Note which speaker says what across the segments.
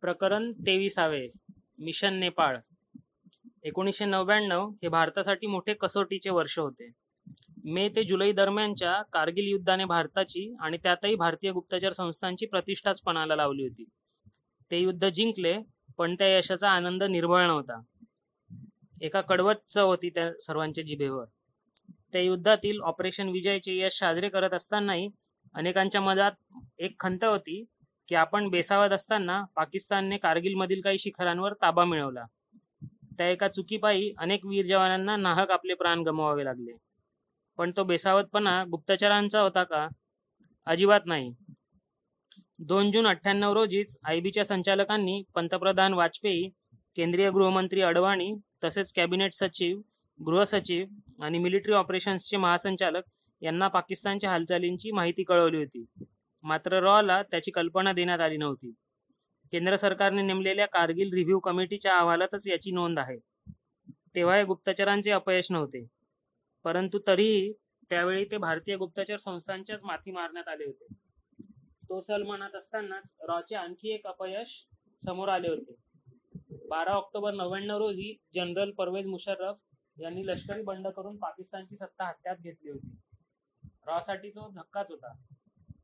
Speaker 1: प्रकरण तेविसावे. मिशन नेपाळ. एकोणीसशे नव्याण्णव हे भारतासाठी मोठे कसोटीचे वर्ष होते. मे ते जुलै दरम्यानच्या कारगिल युद्धाने भारताची आणि त्यातही भारतीय गुप्तचर संस्थांची प्रतिष्ठाच पणाला लावली होती. ते युद्ध जिंकले पण त्या यशाचा आनंद निर्भळ नव्हता. एका कडवत चव होती त्या सर्वांच्या जिभेवर. त्या युद्धातील ऑपरेशन विजयचे यश साजरे करत असतानाही अनेकांच्या मनात एक खंत होती की आपण बेसावत असताना पाकिस्तानने कारगिलमधील काही शिखरांवर ताबा मिळवला. त्या एका चुकीपायी अनेक वीर जवानांना नाहक आपले प्राण गमवावे लागले. पण तो बेसावतपणा गुप्तचरांचा होता का? अजिबात नाही. दोन जून अठ्ठ्याण्णव रोजीच आयबीच्या संचालकांनी पंतप्रधान वाजपेयी केंद्रीय गृहमंत्री अडवाणी तसेच कॅबिनेट सचिव गृहसचिव आणि मिलिटरी ऑपरेशन्सचे महासंचालक यांना पाकिस्तानच्या हालचालींची माहिती कळवली होती. मात्र रॉला त्याची कल्पना देण्यात आली नव्हती. केंद्र सरकारने नेमलेल्या कारगिल रिव्ह्यू कमिटीच्या अहवालातच याची नोंद आहे. तेव्हा हे गुप्तचरांचे अपयश नव्हते. परंतु तरीही त्यावेळी ते भारतीय गुप्तचर संस्थांच्याच माथी मारण्यात आले होते. तो सलमानात असतानाच रॉचे आणखी एक अपयश समोर आले होते. बारा ऑक्टोबर नव्याण्णव रोजी जनरल परवेज मुशर्रफ यांनी लष्करी बंड करून पाकिस्तानची सत्ता हत्यात घेतली होती. रॉसाठी तो धक्काच होता.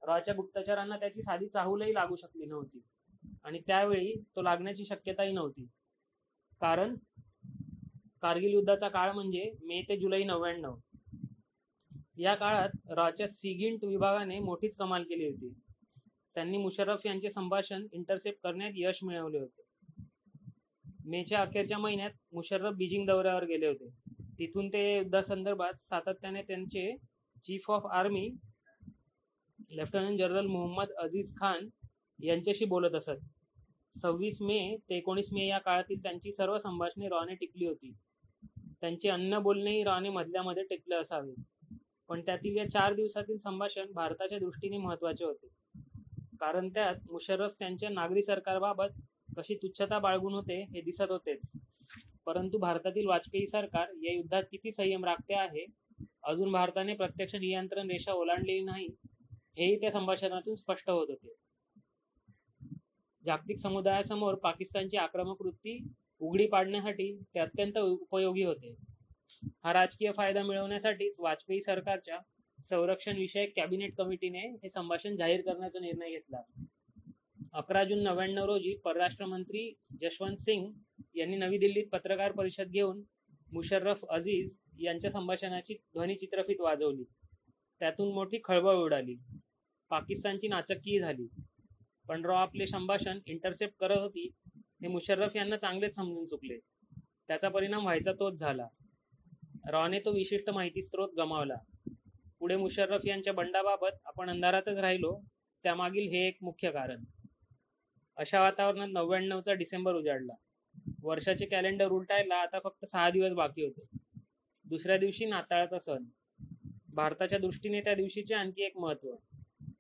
Speaker 1: रॉच्या गुप्तचरांना त्याची साधी चाहूलही लागू शकली नव्हती. आणि त्यावेळी तो लागण्याची शक्यताही नव्हती. कारण कारगिल युद्धाचा काळ म्हणजे मे ते जुलै नव्याण्णव. या काळात रॉच्या सिगिंट विभागाने मोठीच कमाल केली होती. त्यांनी मुशर्रफ यांचे संभाषण इंटरसेप्ट करण्यात यश मिळवले होते. मेच्या अखेरच्या महिन्यात मुशर्रफ बीजिंग दौऱ्यावर गेले होते. तिथून ते युद्धासंदर्भात सातत्याने त्यांचे chief of army lieutenant general Mohammad Aziz Khan यांच्याशी बोलत असत. सव्वीस मे ते एकोणीस मे या काळातील त्यांची सर्व संभाषणे रॉने टिकली होती. त्यांचे अन्न बोलणेही रॉने मधल्यामध्ये टिकले असावे. पण त्यातील या चार दिवसातील संभाषण भारताच्या दृष्टीने महत्त्वाचे होते. कारण त्यात मुशर्रफ त्यांच्या नागरी सरकारबाबत कशी तुच्छता बाळगून होते हे दिसत होतेच. परंतु भारतातील वाजपेयी सरकार या युद्धात किती संयम राखते आहे? अजून भारताने प्रत्यक्ष नियंत्रण रेषा ओलांडलेली नाही. हेही त्या संभाषणातून स्पष्ट होत होते. जागतिक समुदायासमोर पाकिस्तानची आक्रमक वृत्ती उघडी पाडण्यासाठी ते अत्यंत उपयोगी होते. हा राजकीय फायदा मिळवण्यासाठीच वाजपेयी सरकारच्या संरक्षण विषयक कॅबिनेट कमिटीने हे संभाषण जाहीर करण्याचा निर्णय घेतला. अकरा जून नव्याण्णव रोजी परराष्ट्र मंत्री जशवंत सिंग यांनी नवी दिल्लीत पत्रकार परिषद घेऊन मुशर्रफ अजीज यांच्या संभाषणाची ध्वनिचित्रफीत वाजवली. त्यातून मोठी खळबळ उडाली. पाकिस्तानची नाचक्की झाली. पण रॉ आपले संभाषण इंटरसेप्ट करत होती हे मुशर्रफ यांना चांगलेच समजून चुकले. त्याचा परिणाम व्हायचा तोच झाला. रॉने तो विशिष्ट माहिती स्रोत गमावला. पुढे मुशर्रफ यांच्या बंडाबाबत आपण अंधारातच राहिलो त्यामागील हे एक मुख्य कारण. अशा वातावरणात नव्याण्णवचा डिसेंबर उजाडला. वर्षाचे कॅलेंडर उलटायला आता फक्त सहा दिवस बाकी होते. दुसऱ्या दिवशी नाताळाचा सण. भारताच्या दृष्टीने त्या दिवशीचे आणखी एक महत्त्व.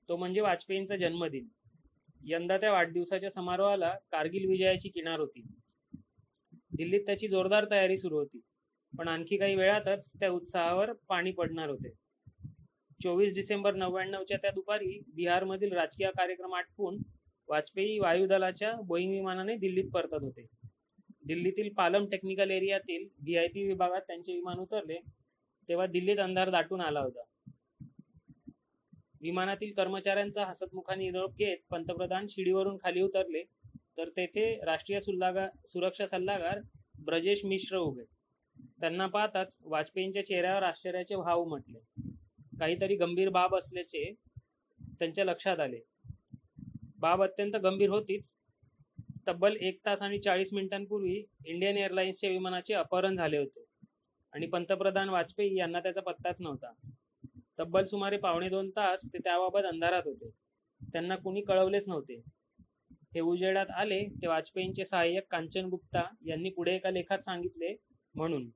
Speaker 1: तो म्हणजे वाजपेयींचा जन्मदिन. यंदा त्या वाढदिवसाच्या समारोहाला कारगिल विजयाची किनार होती. दिल्लीत त्याची जोरदार तयारी सुरू होती पण आणखी काही वेळातच त्या उत्साहावर पाणी पडणार होते. चोवीस डिसेंबर नव्याण्णवच्या त्या दुपारी बिहारमधील राजकीय कार्यक्रम आटपून वाजपेयी वायुदलाच्या बोईंग विमानाने दिल्लीत परतत होते. दिल्लीतील पालम टेक्निकल एरियातील व्ही आय पी विभागात त्यांचे विमान उतरले तेव्हा दिल्लीत अंधार दाटून आला होता. विमानातील कर्मचाऱ्यांचा हसतमुखाने निरोप घेत पंतप्रधान शिडीवरून खाली उतरले. तर तेथे राष्ट्रीय सल्लागार सुरक्षा सल्लागार ब्रजेश मिश्र उभे. त्यांना पाहताच वाजपेयींच्या चेहऱ्यावर आश्चर्याचे भाव उमटले. काहीतरी गंभीर बाब असल्याचे त्यांच्या लक्षात आले. बाब अत्यंत गंभीर होतीच. तब्बल एक तास आणि चाळीस मिनिटांपूर्वी इंडियन एअरलाइन्सच्या विमानाचे अपहरण झाले होते. आणि पंतप्रधान वाजपेयी यांना त्याचा पत्ताच नव्हता. तब्बल सुमारे पावणे दोन तास ते त्याबाबत अंधारात होते. त्यांना कुणी कळवलेच नव्हते. हे उजेडात आले ते वाजपेयींचे सहाय्यक कांचन गुप्ता यांनी पुढे एका लेखात सांगितले म्हणून.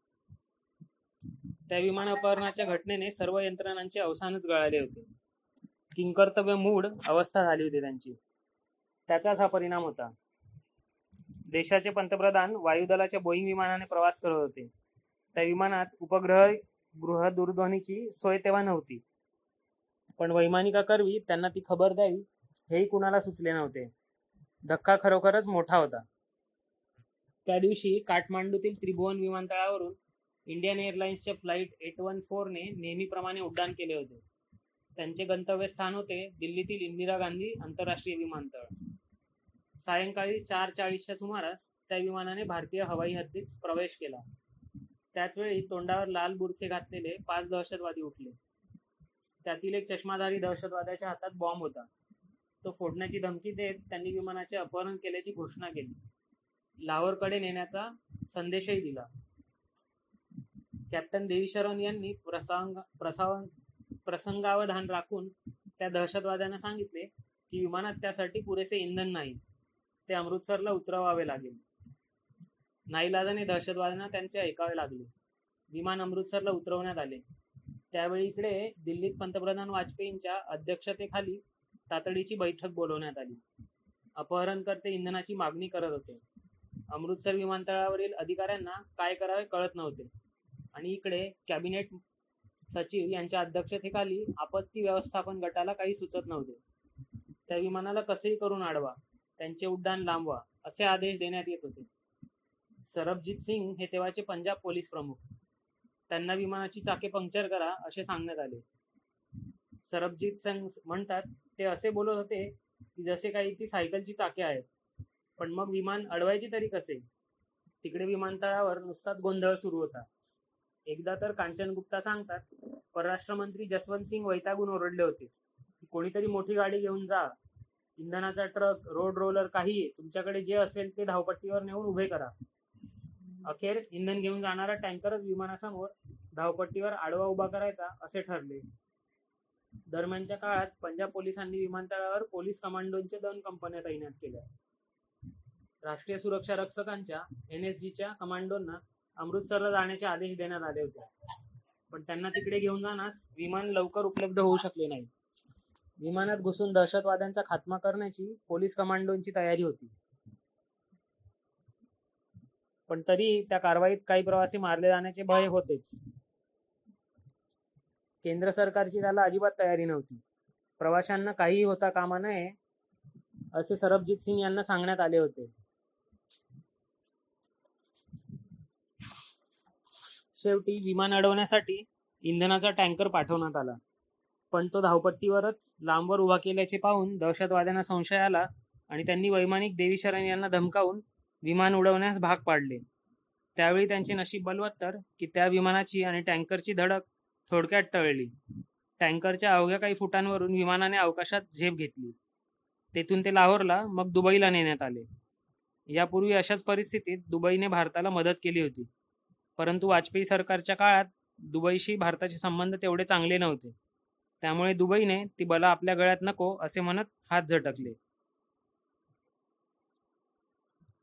Speaker 1: त्या विमान अपहरणाच्या घटनेने सर्व यंत्रणांचे अवसानच गळाले होते. किंकर्तव्य मूड अवस्था झाली होती त्यांची. त्याचाच हा परिणाम होता. देशाचे पंतप्रधान वायुदलाच्या बोईंग विमानाने प्रवास करत होते. त्या विमानात उपग्रह दूरध्वनीची सोय तेव्हा नव्हती. पण वैमानिका करवी त्यांना ती खबर द्यावी हेही कुणाला सुचले नव्हते. धक्का खरोखरच मोठा होता. त्या दिवशी काठमांडूतील त्रिभुवन विमानतळावरून इंडियन एअरलाइन्सच्या फ्लाईट एट वन फोरने नेहमीप्रमाणे उड्डाण केले होते. त्यांचे गंतव्यस्थान होते दिल्लीतील इंदिरा गांधी आंतरराष्ट्रीय विमानतळ. सायंकाळी चार चाळीसच्या सुमारास त्या विमानाने भारतीय हवाई हद्दीत प्रवेश केला. त्याचवेळी तोंडावर लाल बुरखे घातलेले पाच दहशतवादी उठले. त्यातील एक चष्माधारी दहशतवाद्याच्या हातात बॉम्ब होता. तो फोडण्याची धमकी देत त्यांनी विमानाचे अपहरण केल्याची घोषणा केली. लाहोरकडे नेण्याचा संदेशही दिला. कॅप्टन देवीशरण यांनी प्रसंग प्रसाव प्रसंगावधान राखून त्या दहशतवाद्यांना सांगितले की विमानात त्यासाठी पुरेसे इंधन नाही. ते अमृतसरला उतरवावे लागेल. नाईलाजाने दहशतवाद्यांना त्यांचे ऐकावे लागले. विमान अमृतसरला उतरवण्यात आले. त्यावेळी इकडे दिल्लीत पंतप्रधान वाजपेयींच्या अध्यक्षतेखाली तातडीची बैठक बोलवण्यात आली. अपहरणकर्ते इंधनाची मागणी करत होते. अमृतसर विमानतळावरील अधिकाऱ्यांना काय करावे कळत नव्हते. आणि इकडे कॅबिनेट सचिव यांच्या अध्यक्षतेखाली आपत्ती व्यवस्थापन गटाला काही सुचत नव्हते. त्या विमानाला कसेही करून अडवा त्यांचे उड्डाण लांबवा असे आदेश देण्यात येत होते. सरबजीत सिंग हे तेव्हाचे पंजाब पोलीस प्रमुख. त्यांना विमानाची चाके पंक्चर करा असे सांगण्यात आले. सरबजीत सिंग म्हणतात ते असे बोलत होते की जसे काही ती सायकलची चाके आहेत पण मग विमान अडवायची तरी कसे? तिकडे विमानतळावर नुसताच गोंधळ सुरू होता. एकदा तर कांचन गुप्ता सांगतात परराष्ट्र मंत्री जसवंत सिंग वैतागून ओरडले होते कोणीतरी मोठी गाडी घेऊन जा. इंधनाचा ट्रक रोड रोलर काही तुमच्याकडे जे असेल ते धावपट्टीवर नेऊन उभे करा. अखेर इंधन घेऊन जाणारा टँकरच विमानासमोर धावपट्टीवर आडवा उभा करायचा असे ठरले. दरम्यानच्या काळात पंजाब पोलिसांनी विमानतळावर पोलीस कमांडोंच्या दोन कंपन्या तैनात केल्या. राष्ट्रीय सुरक्षा रक्षकांच्या एन एस जीच्या कमांडोंना अमृतसरला जाण्याचे आदेश देण्यात आले होते. पण त्यांना तिकडे घेऊन जाण्यास विमान लवकर उपलब्ध होऊ शकले नाही. विमानात घुसून दहशतवाद्यांचा खात्मा करण्याची पोलीस कमांडोंची तयारी होती. पण तरी त्या कारवाईत काही प्रवासी मारले जाण्याचे भय होतेच. केंद्र सरकारची त्याला अजिबात तयारी नव्हती. प्रवाशांना काहीही होता कामा नये असे सरबजीत सिंग यांना सांगण्यात आले होते. शेवटी विमान अडवण्यासाठी इंधनाचा टँकर पाठवण्यात आला. पण तो धावपट्टीवरच लांबवर उभा केल्याचे पाहून दहशतवाद्यांना संशय आला आणि त्यांनी वैमानिक देवी शरण यांना धमकावून विमान उडवण्यास भाग पाडले. त्यावेळी त्यांचे नशीब बलवत्तर की त्या विमानाची आणि टँकरची धडक थोडक्यात टळली. टँकरच्या अवघ्या काही फुटांवरून विमानाने अवकाशात झेप घेतली. तेथून ते लाहोरला मग दुबईला नेण्यात आले. यापूर्वी अशाच परिस्थितीत दुबईने भारताला मदत केली होती. परंतु वाजपेयी सरकारच्या काळात दुबईशी भारताचे संबंध तेवढे चांगले नव्हते. त्यामुळे दुबईने ती बला आपल्या गळ्यात नको असे म्हणत हात झटकले.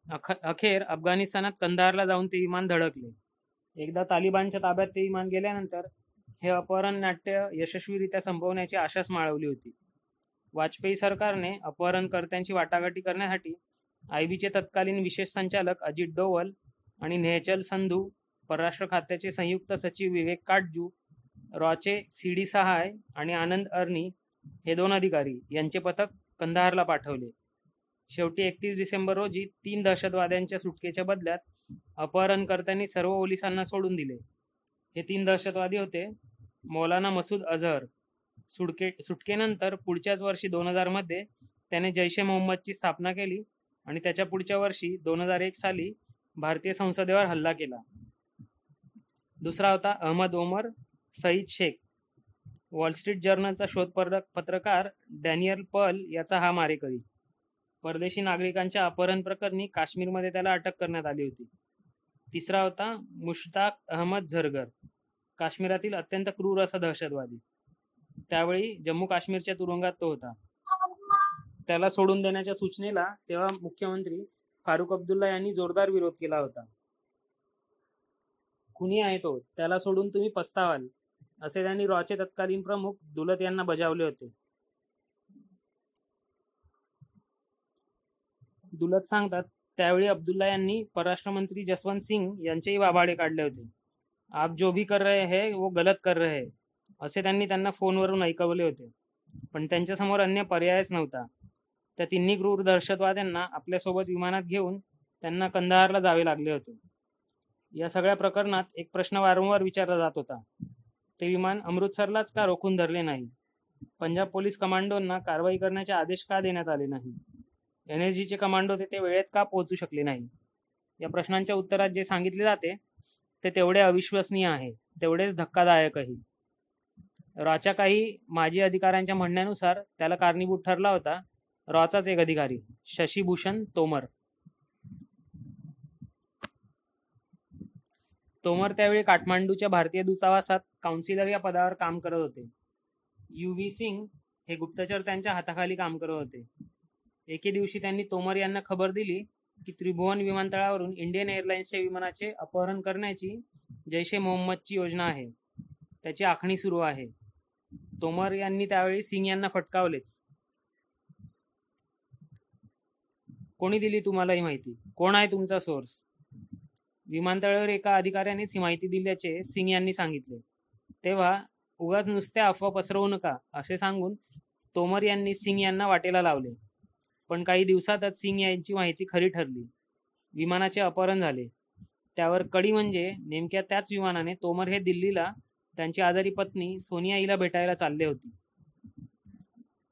Speaker 1: अखेर अफगाणिस्तानात कंदारला जाऊन ते विमान धडकले. एकदा तालिबानच्या ताब्यात ते विमान गेल्यानंतर हे अपहरण नाट्य यशस्वीरित्या संपवण्याची आशाच माळवली होती. वाजपेयी सरकारने अपहरणकर्त्यांची वाटाघाटी करण्यासाठी आयबीचे तत्कालीन विशेष संचालक अजित डोवल आणि नेहचल संधू परराष्ट्र खात्याचे संयुक्त सचिव विवेक काटजू रॉचे सी डी सहाय आणि आनंद अर्नी हे दोन अधिकारी यांचे पथक कंदाहारला पाठवले. शेवटी एकतीस डिसेंबर रोजी तीन दहशतवाद्यांच्या सुटकेच्या बदल्यात अपहरणकर्त्यांनी सर्व पोलिसांना सोडून दिले. हे तीन दहशतवादी होते. मौलाना मसूद अझहर सुटके सुटकेनंतर पुढच्याच वर्षी दोन हजारमध्ये त्याने जैश ए मोहम्मदची स्थापना केली आणि त्याच्या पुढच्या वर्षी दोन हजार एक साली भारतीय संसदेवर हल्ला केला. दुसरा होता अहमद ओमर सईद शेख. वॉल स्ट्रीट जर्नलचा शोध पत्रकार डॅनियल पल याचा हा मारेकरी. परदेशी नागरिकांच्या अपहरण प्रकरणी काश्मीरमध्ये त्याला अटक करण्यात आली होती. तिसरा होता मुश्ताक अहमद झरगर. काश्मीरातील अत्यंत क्रूर असा दहशतवादी. त्यावेळी जम्मू काश्मीरच्या तुरुंगात तो होता. त्याला सोडून देण्याच्या सूचनेला तेव्हा मुख्यमंत्री फारुख अब्दुल्ला यांनी जोरदार विरोध केला होता. कुणी आहे तो. त्याला सोडून तुम्ही पस्तावाल असे त्यांनी रॉचे तत्कालीन प्रमुख दुलत यांना बजावले होते. दुलत सांगतात त्यावेळी अब्दुल्ला यांनी परराष्ट्र मंत्री जसवंत सिंग यांचेही वाभाडे काढले होते. आप जो भी कर रहे है वो गलत कर रहे है असे त्यांनी त्यांना फोनवरून ऐकवले होते. पण त्यांच्यासमोर अन्य पर्यायच नव्हता. त्या तिन्ही क्रूर दहशतवाद्यांना आपल्यासोबत विमानात घेऊन त्यांना कंदहारला जावे लागले होते. या सगळ्या प्रकरणात एक प्रश्न वारंवार विचारला जात होता. ते विमान अमृतसरलाच का रोखून धरले नाही? पंजाब पोलीस कमांडोंना कारवाई करण्याचे आदेश का देण्यात आले नाही? एन एस जीचे होते ते वेळेत का पोहोचू शकले नाही? या प्रश्नांच्या उत्तरात जे सांगितले जाते ते तेवढे अविश्वसनीय आहे तेवढेच धक्कादायकही. रॉच्या काही माजी अधिकाऱ्यांच्या म्हणण्यानुसार त्याला कारणीभूत ठरला होता रॉचाच एक अधिकारी शशीभूषण तोमर. तोमर त्यावेळी काठमांडूच्या भारतीय दूतावासात काउन्सिलर या पदावर काम करत होते. यू व्ही सिंग हे गुप्तचर त्यांच्या हाताखाली काम करत होते. एके दिवशी त्यांनी तोमर यांना खबर दिली की त्रिभुवन विमानतळावरून इंडियन एअरलाइन्सच्या विमानाचे अपहरण करण्याची जैशे मोहम्मदची योजना आहे. त्याची आखणी सुरू आहे. तोमर यांनी त्यावेळी सिंग यांना फटकावलेच. कोणी दिली तुम्हाला ही माहिती? कोण आहे तुमचा सोर्स विमानतळावर एका अधिकाऱ्यानेच ही माहिती दिल्याचे सिंग यांनी सांगितले. तेव्हा उगाच नुसत्या अफवा पसरवू नका असे सांगून तोमर यांनी सिंग यांना वाटेला लावले. पण काही दिवसातच सिंग यांची माहिती खरी ठरली. विमानाचे अपहरण झाले. त्यावर कडी म्हणजे नेमक्या त्याच विमानाने तोमर हे दिल्लीला त्यांची आजारी पत्नी सोनिया हिला भेटायला चालले होते.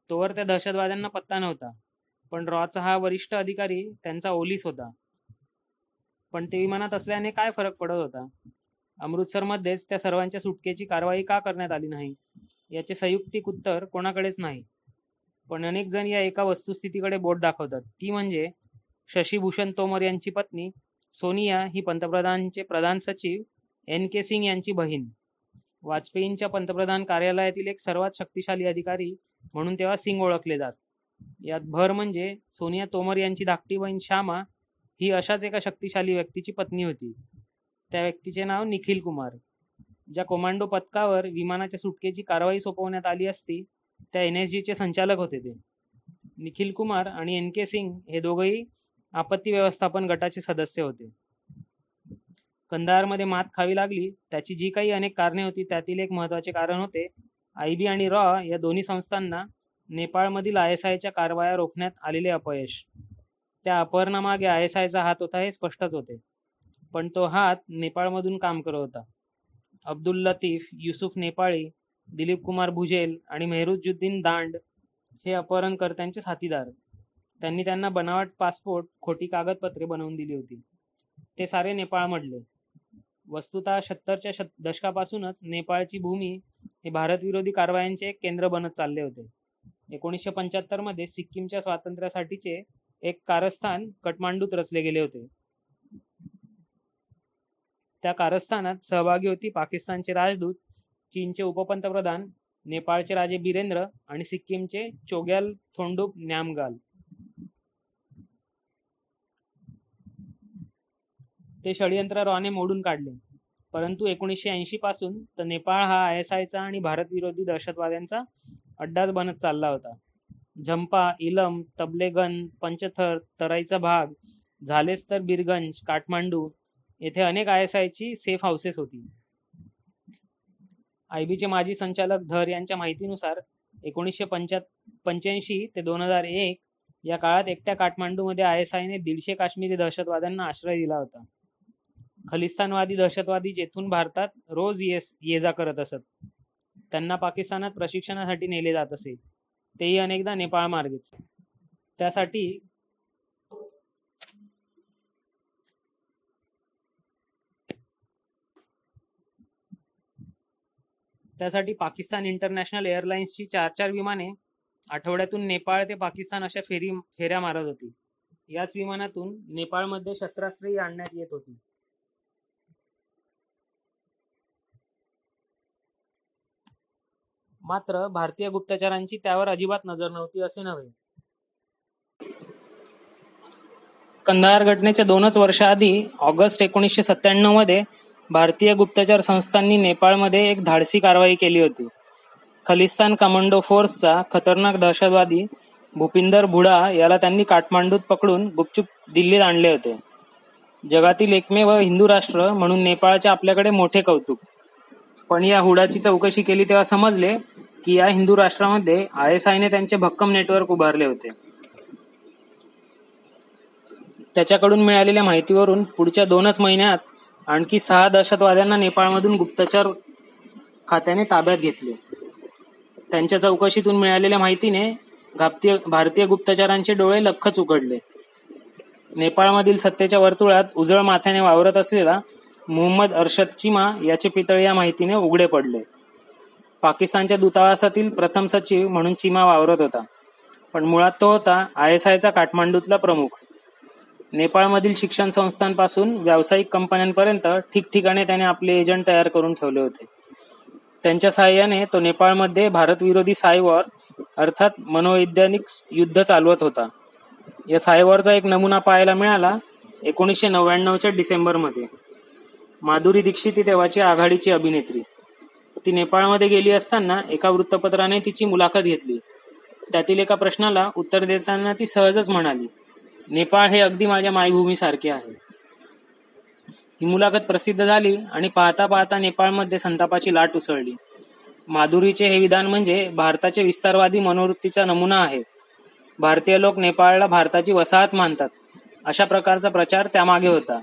Speaker 1: तोवर त्या दहशतवाद्यांना पत्ता नव्हता पण रॉचा हा वरिष्ठ अधिकारी त्यांचा ओलीस होता. पण ते विमानात असल्याने काय फरक पडत होता? अमृतसरमध्येच त्या सर्वांच्या सुटकेची कारवाई का करण्यात आली नाही? याचे संयुक्तिक उत्तर कोणाकडेच नाही. पण अनेक जण या एका वस्तुस्थितीकडे बोट दाखवतात. ती म्हणजे शशीभूषण तोमर यांची पत्नी सोनिया ही पंतप्रधानचे प्रधान सचिव एन के सिंग यांची बहीण. वाजपेयींच्या पंतप्रधान कार्यालयातील एक सर्वात शक्तिशाली अधिकारी म्हणून तेव्हा सिंग ओळखले जात. यात भर म्हणजे सोनिया तोमर यांची धाकटी बहीण श्यामा ही अशाच एका शक्तिशाली व्यक्तीची पत्नी होती. त्या व्यक्तीचे नाव निखिल कुमार. ज्या कोमांडो पथकावर विमानाच्या सुटकेची कारवाई सोपवण्यात आली असती त्या एन एस जीचे संचालक होते ते. निखिल कुमार आणि एन के सिंग हे दोघंही आपत्ती व्यवस्थापन गटाचे सदस्य होते. कंधारमध्ये मात खावी लागली त्याची जी काही अनेक कारणे होती त्यातील एक महत्त्वाचे कारण होते आय बी आणि रॉ या दोन्ही संस्थांना नेपाळमधील आय एस आयच्या कारवाया रोखण्यात आलेले अपयश. त्या अपहरणामागे आय एस आयचा हात होता हे स्पष्टच होते. पण तो हात नेपाळमधून काम करत होता. अब्दुल लतीफ युसुफ नेपाळी दिलीप कुमार भुजेल आणि मेहरुजुद्दीन दांड हे अपहरणकर्त्यांचे साथीदार. त्यांनी त्यांना बनावट पासपोर्ट खोटी कागदपत्रे बनवून दिली होती. ते सारे नेपाळ मडले वस्तुतः सत्तरच्या शत दशकापासूनच नेपाळची भूमी हे भारतविरोधी कारवायांचे एक केंद्र बनत चालले होते. एकोणीसशे पंच्याहत्तरमध्ये सिक्कीमच्या स्वातंत्र्यासाठीचे एक कारस्थान कटमांडूत रचले गेले होते. त्या कारस्थानात सहभागी होती पाकिस्तानचे राजदूत चीनचे उपपंतप्रधान नेपाळचे राजे बिरेंद्र आणि सिक्कीमचे चोग्याल थोंडूप न्यामगाल. ते षडयंत्र रॉने मोडून काढले. परंतु एकोणीसशे ऐंशी पासून तर नेपाळ हा आय एस आयचा आणि भारत विरोधी दहशतवाद्यांचा अड्डाच बनत चालला होता. झंपा इलम तबलेगन पंचथर तराईचा भाग झालेच तर बिरगंज काठमांडू येथे अनेक आय एस आयची सेफ हाऊसेस होती. आय बीचे माजी संचालक धर यांच्या माहितीनुसार एकोणीसशे पंच्या पंच्याऐंशी ते दोन हजार एक या काळात एकट्या काठमांडूमध्ये आय एस आयने दीडशे काश्मीरी दहशतवाद्यांना आश्रय दिला होता. खलिस्तानवादी दहशतवादी जेथून भारतात रोज येस ये जा करत असत. त्यांना पाकिस्तानात प्रशिक्षणासाठी नेले जात असे. तेही अनेकदा नेपाळ मार्गेच. त्यासाठी त्यासाठी पाकिस्तान इंटरनॅशनल एअरलाइन्सची चार चार विमाने आठवड्यातून नेपाळ ते पाकिस्तान अशा फेरी फेऱ्या मारत होती. याच विमानातून नेपाळमध्ये शस्त्रास्त्रही आणण्यात येत होती. मात्र भारतीय गुप्तचरांची त्यावर अजिबात नजर नव्हती असे नव्हे. कंधार घटनेच्या दोनच वर्षाआधी ऑगस्ट एकोणीसशे सत्त्याण्णवमध्ये भारतीय गुप्तचर संस्थांनी नेपाळमध्ये एक धाडसी कारवाई केली होती. खलिस्तान कमांडो फोर्सचा खतरनाक दहशतवादी भूपिंदर भुडा याला त्यांनी काठमांडूत पकडून गुपचूप दिल्लीत आणले होते. जगातील एकमेव हिंदू राष्ट्र म्हणून नेपाळचे आपल्याकडे मोठे कौतुक. पण या हुडाची चौकशी केली तेव्हा समजले की या हिंदू राष्ट्रामध्ये आय एस आयने त्यांचे भक्कम नेटवर्क उभारले होते. त्याच्याकडून मिळालेल्या माहितीवरून पुढच्या दोनच महिन्यात आणखी सहा दहशतवाद्यांना नेपाळमधून गुप्तचर खात्याने ताब्यात घेतले. त्यांच्या चौकशीतून मिळालेल्या माहितीने भारतीय गुप्तचरांचे डोळे लखच उघडले. नेपाळमधील सत्तेच्या वर्तुळात उजळ माथ्याने वावरत असलेला मोहम्मद अरशद चिमा याचे पितळ या माहितीने उघडे पडले. पाकिस्तानच्या दूतावासातील प्रथम सचिव म्हणून चिमा वावरत होता. पण मुळात तो होता आय एस आयचा काठमांडूतला प्रमुख. नेपाळमधील शिक्षण संस्थांपासून व्यावसायिक कंपन्यांपर्यंत ठिकठिकाणी त्याने आपले एजंट तयार करून ठेवले होते. त्यांच्या सहाय्याने तो नेपाळमध्ये भारतविरोधी सायवॉर अर्थात मनोवैज्ञानिक युद्ध चालवत होता. या सायवॉरचा एक नमुना पाहायला मिळाला एकोणीसशे नव्याण्णवच्या डिसेंबरमध्ये. माधुरी दीक्षित ही तेव्हाची आघाडीची अभिनेत्री. ती नेपाळमध्ये गेली असताना एका वृत्तपत्राने तिची मुलाखत घेतली. त्यातील एका प्रश्नाला उत्तर देताना ती सहजच म्हणाली नेपाळ हे अगदी माझ्या मायभूमीसारखे आहे. ही मुलाखत प्रसिद्ध झाली आणि पाहता पाहता नेपाळमध्ये संतापाची लाट उसळली. माधुरीचे हे विधान म्हणजे भारताचे विस्तारवादी मनोवृत्तीचा नमुना आहे. भारतीय लोक नेपाळला भारताची वसाहत मानतात. अशा प्रकारचा प्रचार त्यामागे होता.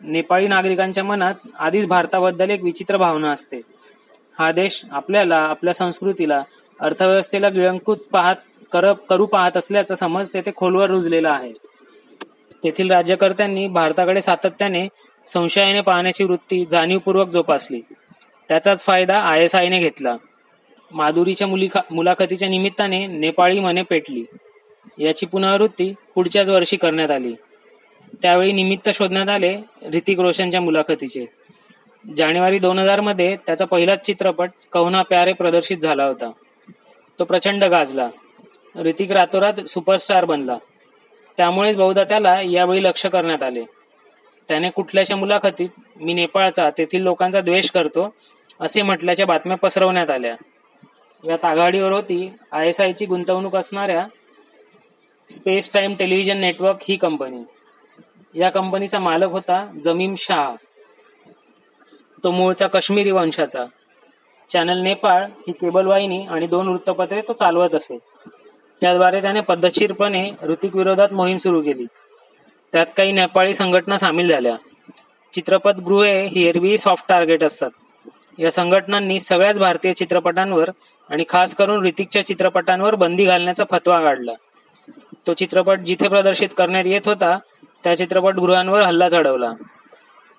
Speaker 1: नेपाळी नागरिकांच्या मनात आधीच भारताबद्दल एक विचित्र भावना असते. हा देश आपल्याला आपल्या संस्कृतीला अर्थव्यवस्थेला गिळंकृत पाहत कर करू पाहत असल्याचा समज तेथे खोलवर रुजलेला आहे. तेथील राज्यकर्त्यांनी भारताकडे सातत्याने संशयाने पाहण्याची वृत्ती जाणीवपूर्वक जोपासली. त्याचाच फायदा आय एस आयने घेतला. माधुरीच्या मुलाखतीच्या निमित्ताने नेपाळी मने पेटली. याची पुनरावृत्ती पुढच्याच वर्षी करण्यात आली. त्यावेळी निमित्त शोधण्यात आले ऋतिक रोशनच्या मुलाखतीचे. जानेवारी दोन हजारमध्ये त्याचा पहिलाच चित्रपट कहुना प्यारे प्रदर्शित झाला होता. तो प्रचंड गाजला. ऋतिक रातोरात सुपरस्टार बनला. त्यामुळेच बहुधा त्याला यावेळी लक्ष करण्यात आले. त्याने कुठल्याशा मुलाखतीत मी नेपाळचा तेथील लोकांचा द्वेष करतो असे म्हटल्याच्या बातम्या पसरवण्यात आल्या. यात आघाडीवर होती आय एस आयची गुंतवणूक असणाऱ्या स्पेस टाइम टेलिव्हिजन नेटवर्क ही कंपनी. या कंपनीचा मालक होता जमीम शाह. तो मूळचा काश्मीरी वंशाचा. चॅनल नेपाळ ही केबल वाहिनी आणि दोन वृत्तपत्रे तो चालवत असे. त्याद्वारे त्याने पद्धतशीरपणे ऋतिक विरोधात मोहीम सुरू केली. त्यात काही नेपाळी संघटना सामील झाल्या. चित्रपटगृहे ही एरवी सॉफ्ट टार्गेट असतात. या संघटनांनी सगळ्याच भारतीय चित्रपटांवर आणि खास करून ऋतिकच्या चित्रपटांवर बंदी घालण्याचा फतवा काढला. तो चित्रपट जिथे प्रदर्शित करण्यात येत होता त्या चित्रपटगृहांवर हल्ला चढवला.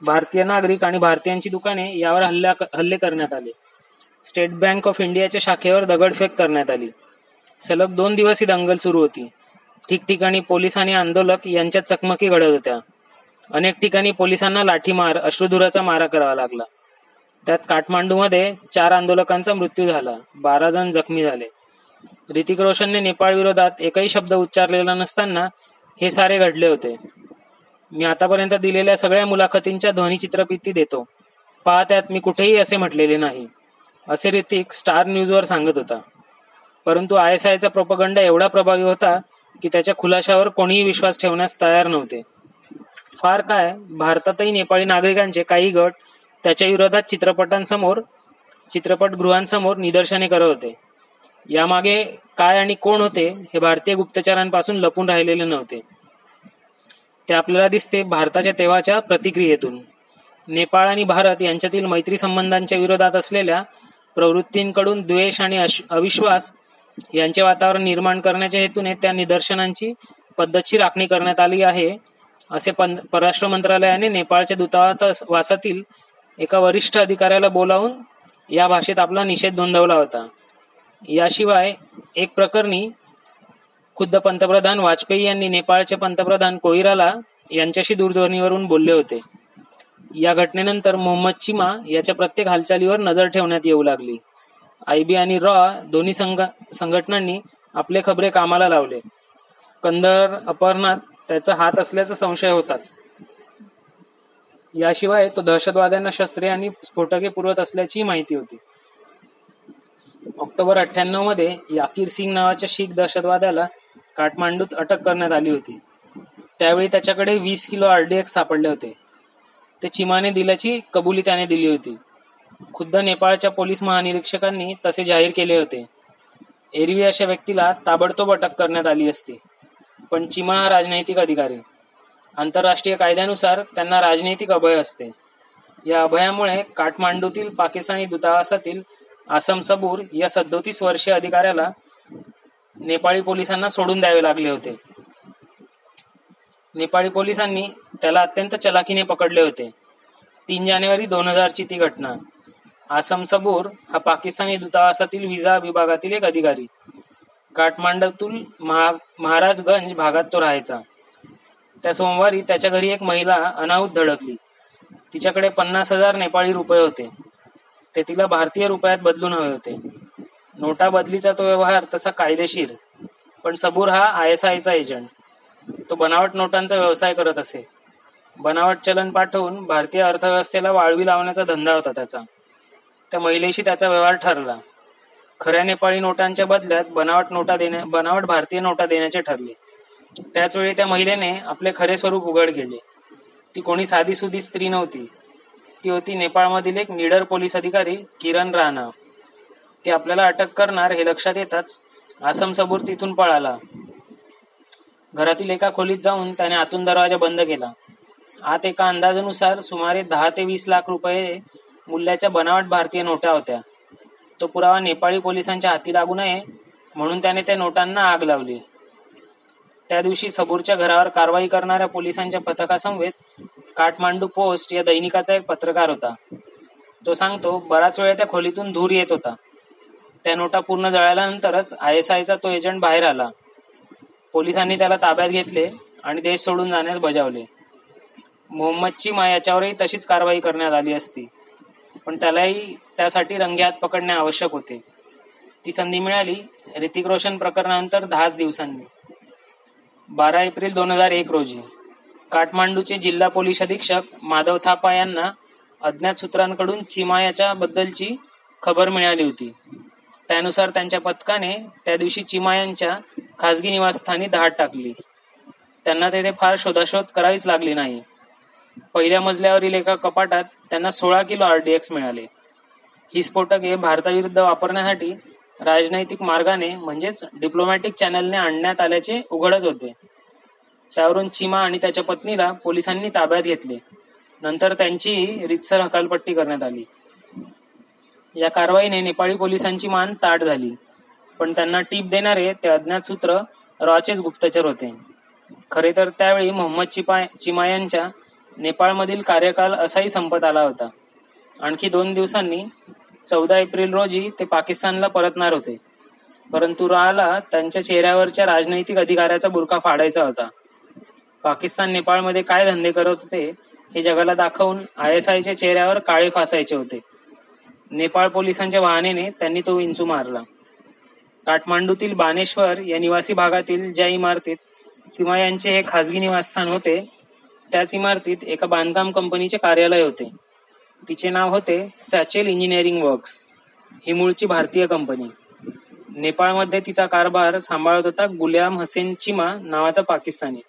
Speaker 1: भारतीय नागरिक आणि भारतीयांची दुकाने यावर हल्ला हल्ले करण्यात आले. स्टेट बँक ऑफ इंडियाच्या शाखेवर दगडफेक करण्यात आली. सलग दोन दिवस ही दंगल सुरू होती. ठिकठिकाणी पोलीस आणि आंदोलक यांच्यात चकमकी घडत होत्या. अनेक ठिकाणी पोलिसांना लाठीमार अश्रुधुराचा मारा करावा लागला. त्यात काठमांडूमध्ये चार आंदोलकांचा मृत्यू झाला. बारा जण जखमी झाले. ऋतिक रोशनने नेपाळ विरोधात एकही शब्द उच्चारलेला नसताना हे सारे घडले होते. मी आतापर्यंत दिलेल्या सगळ्या मुलाखतींच्या ध्वनी चित्रफिती देतो. पहा त्यात मी कुठेही असे म्हटलेले नाही असे ऋतिक स्टार न्यूजवर सांगत होता. परंतु आय एस आयचा प्रोपगंडा एवढा प्रभावी होता की त्याच्या खुलाशावर कोणीही विश्वास ठेवण्यास तयार नव्हते. फार काय भारतातही नेपाळी नागरिकांचे काही गट त्याच्या विरोधात चित्रपटांसमोर चित्रपटगृहांसमोर निदर्शने करत होते. यामागे काय आणि कोण होते हे भारतीय गुप्तचरांपासून लपून राहिलेले नव्हते. ते आपल्याला दिसते भारताच्या तेव्हाच्या प्रतिक्रियेतून. नेपाळ आणि भारत यांच्यातील मैत्री संबंधांच्या विरोधात असलेल्या प्रवृत्तींकडून द्वेष आणि अविश्वास यांचे वातावरण निर्माण करण्याच्या हेतूने त्या निदर्शनांची पद्धतशीर राखणी करण्यात आली आहे. असे परराष्ट्र मंत्रालयाने नेपाळच्या दूतावासातील एका वरिष्ठ अधिकाऱ्याला बोलावून या भाषेत आपला निषेध नोंदवला होता. याशिवाय एक प्रकरणी खुद्द पंतप्रधान वाजपेयी यांनी नेपाळचे पंतप्रधान कोईराला यांच्याशी दूरध्वनीवरून बोलले होते. या घटनेनंतर मोहम्मद चिमा याच्या प्रत्येक हालचालीवर नजर ठेवण्यात येऊ लागली. आयबी आणि रॉ दोन्ही संघटनांनी आपले खबरे कामाला लावले. कंदर अपहरणात त्याचा हात असल्याचा संशय होताच. याशिवाय तो दहशतवाद्यांना शस्त्रे आणि स्फोटके पुरवत असल्याची माहिती होती. ऑक्टोबर अठ्ठ्याण्णवमध्ये याकीर सिंग नावाच्या शीख दहशतवाद्याला काठमांडूत अटक करण्यात आली होती. त्यावेळी त्याच्याकडे वीस किलो आरडीएक्स सापडले होते. ते चिमाने दिल्याची कबुली त्याने दिली होती. खुद्द नेपाळच्या पोलीस महानिरीक्षकांनी तसे जाहीर केले होते. एरवी अशा व्यक्तीला ताबडतोब अटक करण्यात आली असती. पण चिमा हा राजनैतिक अधिकारी. आंतरराष्ट्रीय कायद्यानुसार त्यांना राजनैतिक अभय असते. या अभयामुळे काठमांडूतील पाकिस्तानी दूतावासातील आसम सबूर या सदोतीस वर्षीय अधिकाऱ्याला नेपाळी पोलिसांना सोडून द्यावे लागले होते. नेपाळी पोलिसांनी त्याला अत्यंत चलाखीने पकडले होते. तीन जानेवारी दोन हजारची ती घटना. आसम सबूर हा पाकिस्तानी दूतावासातील विजा विभागातील एक अधिकारी. काठमांडूतील महा महाराजगंज भागात तो राहायचा. त्या सोमवारी त्याच्या घरी एक महिला अनाहूत धडकली. तिच्याकडे पन्नास हजार नेपाळी रुपये होते. ते तिला भारतीय रुपयात बदलून हवे होते. नोटा बदलीचा तो व्यवहार तसा कायदेशीर पण सबूर हा आय एस आयचा एजंट. तो बनावट नोटांचा व्यवसाय करत असे. बनावट चलन पाठवून भारतीय अर्थव्यवस्थेला वाळवी लावण्याचा धंदा होता त्याचा. त्या महिलेशी त्याचा व्यवहार ठरला. खऱ्या नेपाळी नोटांच्या बदल्यात बनावट नोटा देण्या बनावट भारतीय नोटा देण्याचे ठरले. त्याचवेळी त्या महिलेने आपले खरे स्वरूप उघड केले. ती कोणी साधी सुधी स्त्री नव्हती. ती होती नेपाळमधील एक निडर पोलीस अधिकारी किरण राणा. ती आपल्याला अटक करणार हे लक्षात येताच आसम सबूर तिथून पळाला. घरातील एका खोलीत जाऊन त्याने आतून दरवाजा बंद केला. आत एका अंदाजानुसार सुमारे दहा ते वीस लाख रुपये मूल्याच्या बनावट भारतीय नोटा होत्या. तो पुरावा नेपाळी पोलिसांच्या हाती लागू नये म्हणून त्याने त्या नोटांना आग लावली. त्या दिवशी सबूरच्या घरावर कारवाई करणाऱ्या पोलिसांच्या पथकासमवेत काठमांडू पोस्ट या दैनिकाचा एक पत्रकार होता. तो सांगतो बराच वेळ त्या खोलीतून धूर येत होता. त्या नोटा पूर्ण जळाल्यानंतरच आय एस आयचा तो एजंट बाहेर आला. पोलिसांनी त्याला ताब्यात घेतले आणि देश सोडून जाण्यास बजावले. मोहम्मदची मा याच्यावरही तशीच कारवाई करण्यात आली असती. पण त्यालाही त्यासाठी रंग्यात पकडणे आवश्यक होते. ती संधी मिळाली ऋतिक रोशन प्रकरणानंतर दहाच दिवसांनी. बारा एप्रिल दोन हजार एक रोजी काठमांडूचे जिल्हा पोलीस अधीक्षक माधव थापा यांना अज्ञात सूत्रांकडून चिमायाच्या बद्दलची खबर मिळाली होती. त्यानुसार त्यांच्या पथकाने त्या दिवशी चिमायांच्या खासगी निवासस्थानी धाड टाकली. त्यांना तेथे फार शोधाशोध करावीच लागली नाही. पहिल्या मजल्यावरील एका कपाटात त्यांना सोळा किलो आरडीएक्स मिळाले. ही स्फोटके भारताविरुद्ध वापरण्यासाठी राजनैतिक मार्गाने म्हणजेच डिप्लोमॅटिक चॅनलने आणण्यात आल्याचे उघडच होते. त्यावरून चिमा आणि त्याच्या पत्नीला पोलिसांनी ताब्यात घेतले. नंतर त्यांची रितसर हकालपट्टी करण्यात आली. या कारवाईने नेपाळी पोलिसांची मान ताट झाली. पण त्यांना टीप देणारे ते अज्ञात सूत्र रॉचेच गुप्तचर होते. खरे तर त्यावेळी मोहम्मद चिपा चिमा यांच्या नेपाळमधील कार्यकाल असाही संपत आला होता. आणखी दोन दिवसांनी चौदा एप्रिल रोजी ते पाकिस्तानला परतणार होते. परंतु राहाला त्यांच्या चेहऱ्यावरच्या राजनैतिक अधिकाऱ्याचा बुरखा फाडायचा होता. पाकिस्तान नेपाळमध्ये काय धंदे करत होते हे जगाला दाखवून आय एस आयच्या चेहऱ्यावर काळे फासायचे होते. नेपाळ पोलिसांच्या वाहनेने त्यांनी तो विंचू मारला. काठमांडूतील बानेश्वर या निवासी भागातील ज्या इमारतीत किंवा यांचे हे खासगी निवासस्थान होते त्याच इमारतीत एका बांधकाम कंपनीचे कार्यालय होते. तिचे नाव होते सॅचेल इंजिनिअरिंग वर्क्स ही मूळची भारतीय कंपनी. नेपाळमध्ये तिचा कारभार सांभाळत होता गुलाम हसेन चिमा नावाचा पाकिस्तानी.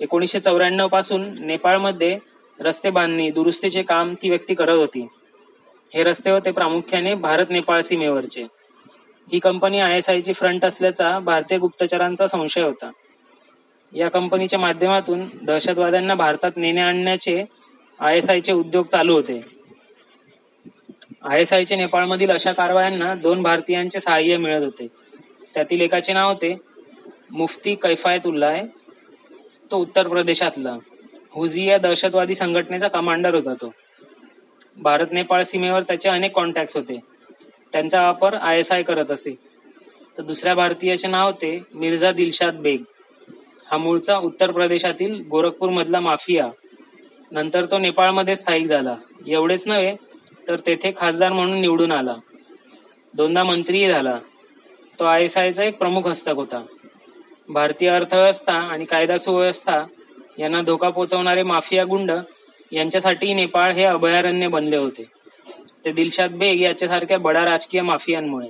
Speaker 1: एकोणीसशे चौऱ्याण्णवपासून नेपाळमध्ये रस्ते बांधणी दुरुस्तीचे काम ती व्यक्ती करत होती. हे रस्ते होते प्रामुख्याने भारत नेपाळ सीमेवरचे. ही कंपनी आय एस आयची फ्रंट असल्याचा भारतीय गुप्तचरांचा संशय होता. या कंपनीच्या माध्यमातून दहशतवाद्यांना भारतात नेणे आणण्याचे आय एस आयचे उद्योग चालू होते. आय एस आयचे नेपाळमधील अशा कारवायांना दोन भारतीयांचे सहाय्य मिळत होते. त्यातील एकाचे नाव होते मुफ्ती कैफायतुल्लाय तो उत्तर प्रदेशातला. हुझी या दहशतवादी संघटनेचा कमांडर होता तो. भारत नेपाळ सीमेवर त्याचे अनेक कॉन्टॅक्ट होते. त्यांचा वापर आय एस आय करत असे. तर दुसऱ्या भारतीयाचे नाव होते मिर्झा दिलशाद बेग. हा मूळचा उत्तर प्रदेशातील गोरखपूर मधला माफिया. नंतर तो नेपाळमध्ये स्थायिक झाला. एवढेच नव्हे तर तेथे खासदार म्हणून निवडून आला. दोनदा मंत्रीही झाला. तो आय एस आयचा एक प्रमुख हस्तक होता. भारतीय अर्थव्यवस्था आणि कायदा सुव्यवस्था यांना धोका पोचवणारे माफिया गुंड यांच्यासाठी नेपाळ हे अभयारण्य बनले होते. ते दिलशाद बेग याच्यासारख्या बडा राजकीय माफियांमुळे.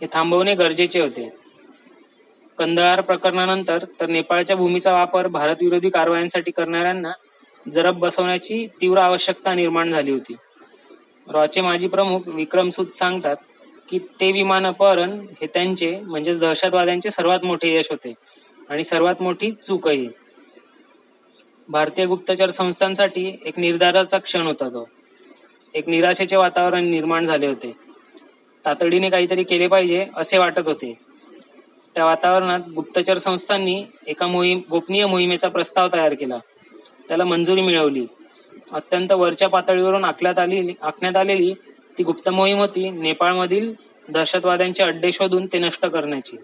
Speaker 1: हे थांबवणे गरजेचे होते. कंदहार प्रकरणानंतर तर नेपाळच्या भूमीचा वापर भारत विरोधी कारवायांसाठी करणाऱ्यांना जरब बसवण्याची तीव्र आवश्यकता निर्माण झाली होती. रॉचे माजी प्रमुख विक्रम सूद सांगतात की ते विमान अपहरण हे त्यांचे म्हणजेच दहशतवाद्यांचे सर्वात मोठे यश होते आणि सर्वात मोठी चूकही. भारतीय गुप्तचर संस्थांसाठी एक निर्धाराचा क्षण होता तो. एक निराशेचे वातावरण निर्माण झाले होते. तातडीने काहीतरी केले पाहिजे असे वाटत होते. त्या वातावरणात गुप्तचर संस्थांनी एका मोहीम गोपनीय मोहिमेचा प्रस्ताव तयार केला. त्याला मंजुरी मिळवली. अत्यंत वरच्या पातळीवरून आखण्यात आलेली आखण्यात आलेली ती गुप्त मोहीम होती नेपाळमधील दहशतवाद्यांचे अड्डे शोधून ते नष्ट करण्याची.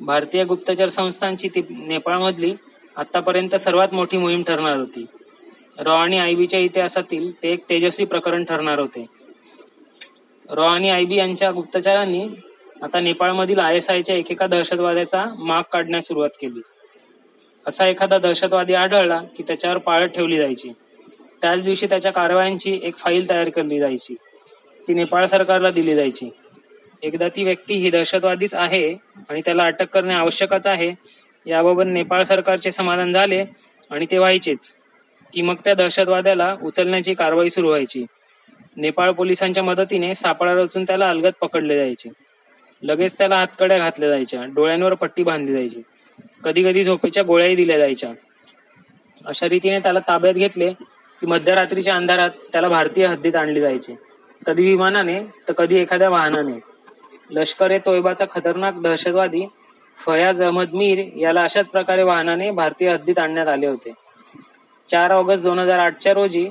Speaker 1: भारतीय गुप्तचर संस्थांची ती नेपाळमधली आतापर्यंत सर्वात मोठी मोहीम ठरणार होती. रॉ आणि आयबीच्या इतिहासातील ते एक तेजस्वी प्रकरण ठरणार होते. रॉ आणि आयबी यांच्या गुप्तचरांनी आता नेपाळमधील आयएसआयच्या एकेका दहशतवाद्याचा माग काढण्यास सुरुवात केली. असा एखादा दहशतवादी आढळला की त्याच्यावर पाळत ठेवली जायची. त्याच दिवशी त्याच्या कारवायांची एक फाईल तयार केली जायची. ती नेपाळ सरकारला दिली जायची. एकदा ती व्यक्ती ही दहशतवादीच आहे आणि त्याला अटक करणे आवश्यकच आहे याबाबत नेपाळ सरकारचे समाधान झाले आणि ते व्हायचेच की मग त्या दहशतवाद्याला उचलण्याची कारवाई सुरू व्हायची. नेपाळ पोलिसांच्या मदतीने सापळा रचून त्याला अलगत पकडले जायचे. लगेच त्याला हातकड्या घातल्या जायच्या डोळ्यांवर पट्टी बांधली जायची. कधी कधी झोपेच्या गोळ्याही दिल्या जायच्या. अशा रीतीने त्याला ताब्यात घेतले की मध्यरात्रीच्या अंधारात त्याला भारतीय हद्दीत आणले जायचे. कधी विमानाने तर कधी एखाद्या वाहनाने. लष्कर ए तोयबाचा खतरनाक दहशतवादी फयाज अहमद मीर याला अशाच प्रकारे वाहनाने भारतीय हद्दीत आणण्यात आले होते. चार ऑगस्ट दोन हजार आठच्या रोजी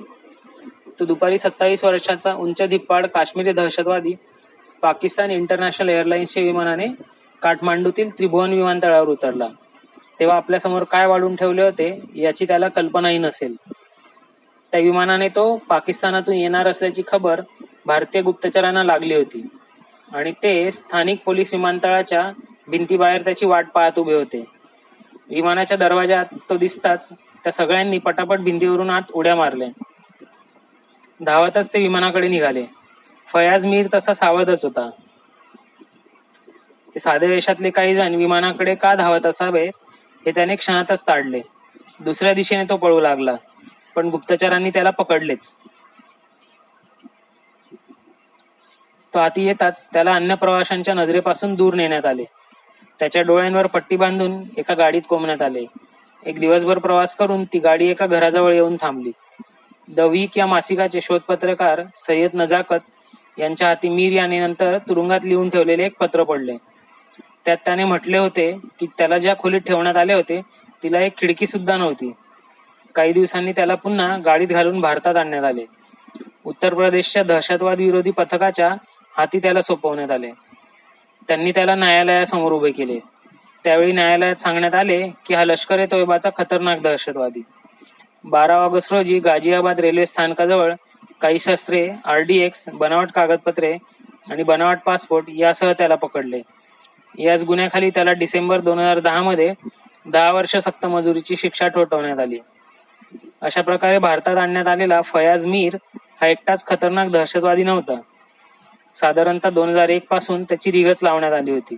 Speaker 1: तो दुपारी सत्तावीस वर्षाचा उंच धिप्पाड काश्मीरी दहशतवादी पाकिस्तान इंटरनॅशनल एअरलाइन्सच्या विमानाने काठमांडूतील त्रिभुवन विमानतळावर उतरला. तेव्हा आपल्यासमोर काय वाढून ठेवले होते याची त्याला कल्पनाही नसेल. त्या विमानाने तो पाकिस्तानातून येणार असल्याची खबर भारतीय गुप्तचरांना लागली होती आणि ते स्थानिक पोलीस विमानतळाच्या भिंतीबाहेर त्याची वाट पाहत उभे होते. विमानाच्या दरवाजात तो दिसताच त्या सगळ्यांनी पटापट भिंतीवरून आत उड्या मारल्या. धावतच ते विमानाकडे निघाले. फयाज मीर तसा सावधच होता. ते साध्या वेशातले काही जण विमानाकडे का धावत असावे हे त्याने क्षणातच ताडले. दुसऱ्या दिशेने तो पळू लागला पण गुप्तचरांनी त्याला पकडलेच. तो आती येताच त्याला अन्य प्रवाशांच्या नजरेपासून दूर नेण्यात आले. त्याच्या डोळ्यांवर पट्टी बांधून एका गाडीत कोंबण्यात आले. एक दिवसभर प्रवास करून ती गाडी एका घराजवळ येऊन थांबली. द वीक या मासिकाचे शोधपत्रकार सय्यद नजाकत यांच्या हाती मीर याने नंतर तुरुंगात लिहून ठेवलेले एक पत्र पडले. त्यात त्याने म्हटले होते की त्याला ज्या खोलीत ठेवण्यात आले होते तिला एक खिडकी सुद्धा नव्हती. काही दिवसांनी त्याला पुन्हा गाडीत घालून भारतात आणण्यात आले. उत्तर प्रदेशच्या दहशतवाद विरोधी पथकाच्या हाती त्याला सोपवण्यात आले. त्यांनी त्याला न्यायालयासमोर उभे केले. त्यावेळी न्यायालयात सांगण्यात आले की हा लष्कर ए तोयबाचा खतरनाक दहशतवादी. बारा ऑगस्ट रोजी गाझियाबाद रेल्वे स्थानकाजवळ काही शस्त्रे आरडीएक्स बनावट कागदपत्रे आणि बनावट पासपोर्ट यासह त्याला पकडले. याच गुन्ह्याखाली त्याला डिसेंबर दोन हजार दहा मध्ये दहा वर्ष सक्त मजुरीची शिक्षा ठोठवण्यात आली. अशा प्रकारे भारतात आणण्यात आलेला फयाज मीर हा एकटाच खतरनाक दहशतवादी नव्हता. साधारणतः दोन हजार एक पासून त्याची रिगच लावण्यात आली होती.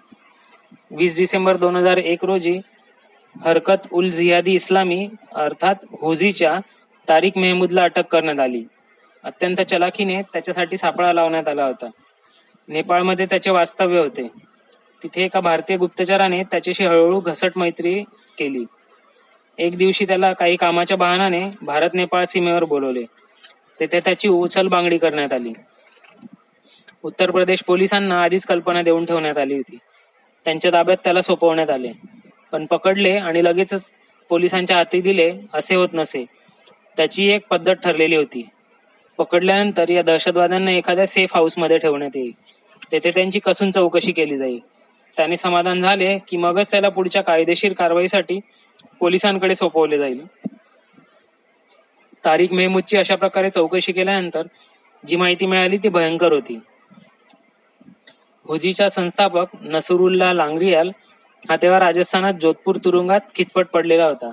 Speaker 1: वीस डिसेंबर दोन हजार एक रोजी हरकत उल झियादी इस्लामी अर्थात होझीच्या तारिक मेहमूदला अटक करण्यात आली. अत्यंत चलाखीने त्याच्यासाठी सापळा लावण्यात आला होता. नेपाळमध्ये त्याचे वास्तव्य होते. तिथे एका भारतीय गुप्तचराने त्याच्याशी हळूहळू घसट मैत्री केली. एक दिवशी त्याला काही कामाच्या बहानाने भारत नेपाळ सीमेवर बोलवले. तेथे त्याची उचल बांगडी करण्यात आली. उत्तर प्रदेश पोलिसांना आधीच कल्पना देऊन ठेवण्यात आली होती. त्यांच्या ताब्यात त्याला सोपवण्यात आले. पण पकडले आणि लगेचच पोलिसांच्या हाती दिले असे होत नसे. त्याची एक पद्धत ठरलेली होती. पकडल्यानंतर या दहशतवाद्यांना एखाद्या सेफ हाऊसमध्ये ठेवण्यात येईल. तेथे त्यांची कसून चौकशी केली जाईल. त्याने समाधान झाले की मगच त्याला पुढच्या कायदेशीर कारवाईसाठी पोलिसांकडे सोपवले जाईल. तारिक मेहमूदची अशा प्रकारे चौकशी केल्यानंतर जी माहिती मिळाली ती भयंकर होती. हुजीचा संस्थापक नसरुल्ला लांगरियाल हा तेव्हा राजस्थानात जोधपूर तुरुंगात खितपट पडलेला होता.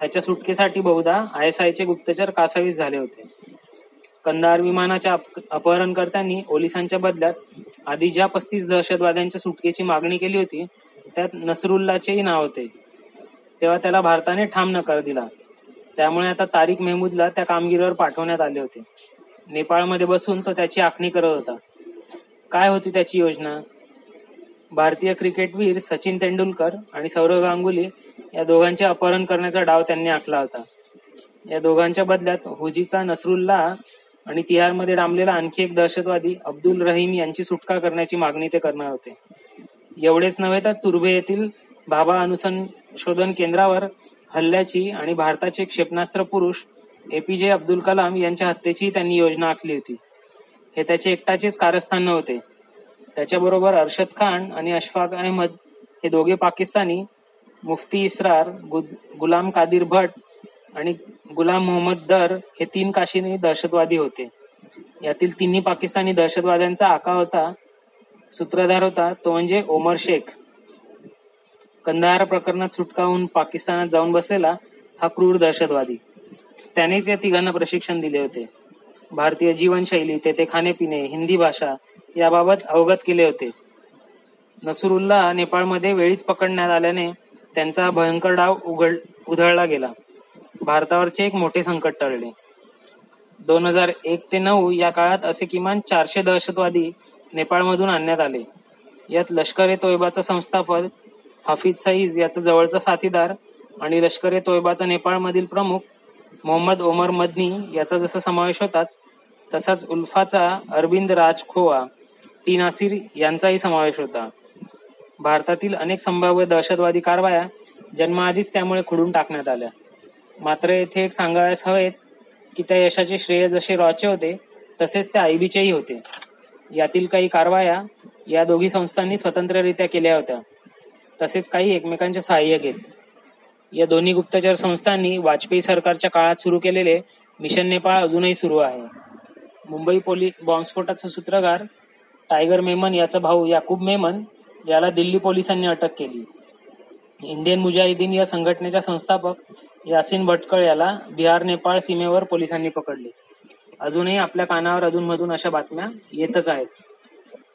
Speaker 1: त्याच्या सुटकेसाठी बहुधा आय एस आयचे गुप्तचर कासावीस झाले होते. कंदार विमानाच्या अपहरणकर्त्यांनी ओलिसांच्या बदल्यात आधी ज्या पस्तीस दहशतवाद्यांच्या सुटकेची मागणी केली होती त्यात नसरुल्लाचेही नाव होते. तेव्हा त्याला भारताने ठाम नकार दिला. त्यामुळे आता तारिक मेहमूदला त्या कामगिरीवर पाठवण्यात आले होते. नेपाळमध्ये बसून तो त्याची आखणी करत होता. काय होती त्याची योजना? भारतीय क्रिकेटवीर सचिन तेंडुलकर आणि सौरव गांगुली या दोघांचे अपहरण करण्याचा डाव त्यांनी आखला होता. या दोघांच्या बदल्यात हुजीचा नसरुल्ला आणि तिहारमध्ये डांबलेला आणखी एक दहशतवादी अब्दुल रहीम यांची सुटका करण्याची मागणी ते करणार होते. एवढेच नव्हे तर तुर्भे येथील भाभा अनुसंशोधन केंद्रावर हल्ल्याची आणि भारताचे क्षेपणास्त्र पुरुष एपीजे अब्दुल कलाम यांच्या हत्येची त्यांनी योजना आखली होती. हे त्याचे एकटाचेच कारस्थान नव्हते. त्याच्याबरोबर अरशद खान आणि अशफाक अहमद हे दोघे पाकिस्तानी मुफ्ती इसरार गुलाम कादिर भट आणि गुलाम मोहम्मद दर हे तीन काशीने दहशतवादी होते. यातील तिन्ही पाकिस्तानी दहशतवाद्यांचा आका होता सूत्रधार होता तो म्हणजे ओमर शेख. कंदाहार प्रकरणात सुटकावून पाकिस्तानात जाऊन बसलेला हा क्रूर दहशतवादी. त्यानेच या तिघांना प्रशिक्षण दिले होते. भारतीय जीवनशैली तेथे खाणेपिणे हिंदी भाषा याबाबत अवगत केले होते. नसरुल्ला नेपाळमध्ये वेळीच पकडण्यात आल्याने त्यांचा भयंकर डाव उघड उधळला गेला. भारतावरचे एक मोठे संकट टळले. दोन हजार एक ते नऊ या काळात असे किमान चारशे दहशतवादी नेपाळमधून आणण्यात आले. यात लष्कर ए तोयबाचा संस्थापक हफीज सईज याचा जवळचा साथीदार आणि लष्कर ए तोयबाचा नेपाळमधील प्रमुख मोहम्मद ओमर मदनी याचा जसा समावेश होताच तसाच उल्फाचा अरविंद राज टी नासिर यांचाही समावेश होता. भारतातील अनेक संभाव्य दहशतवादी कारवाया जन्माआधीच त्यामुळे खुडून टाकण्यात आल्या. मात्र येथे एक सांगावयास हवेच की त्या यशाचे श्रेय जसे रॉचे होते तसेच त्या आयबीचेही होते. यातील काही कारवाया या दोघी संस्थांनी स्वतंत्ररित्या केल्या होत्या. तसेच काही एकमेकांचे सहाय्य घेत. या दोन्ही गुप्तचर संस्थांनी वाजपेयी सरकारच्या काळात सुरू केलेले मिशन नेपाळ अजूनही सुरू आहे. मुंबई पोलीस बॉम्बस्फोटाचा सूत्रधार टायगर मेमन याचा भाऊ याकूब मेमन याला दिल्ली पोलिसांनी अटक केली. इंडियन मुजाहिदीन या संघटनेचा संस्थापक यासिन भटकळ याला बिहार नेपाळ सीमेवर पोलिसांनी पकडले. अजूनही आपल्या कानावर अधूनमधून अशा बातम्या येतच आहेत.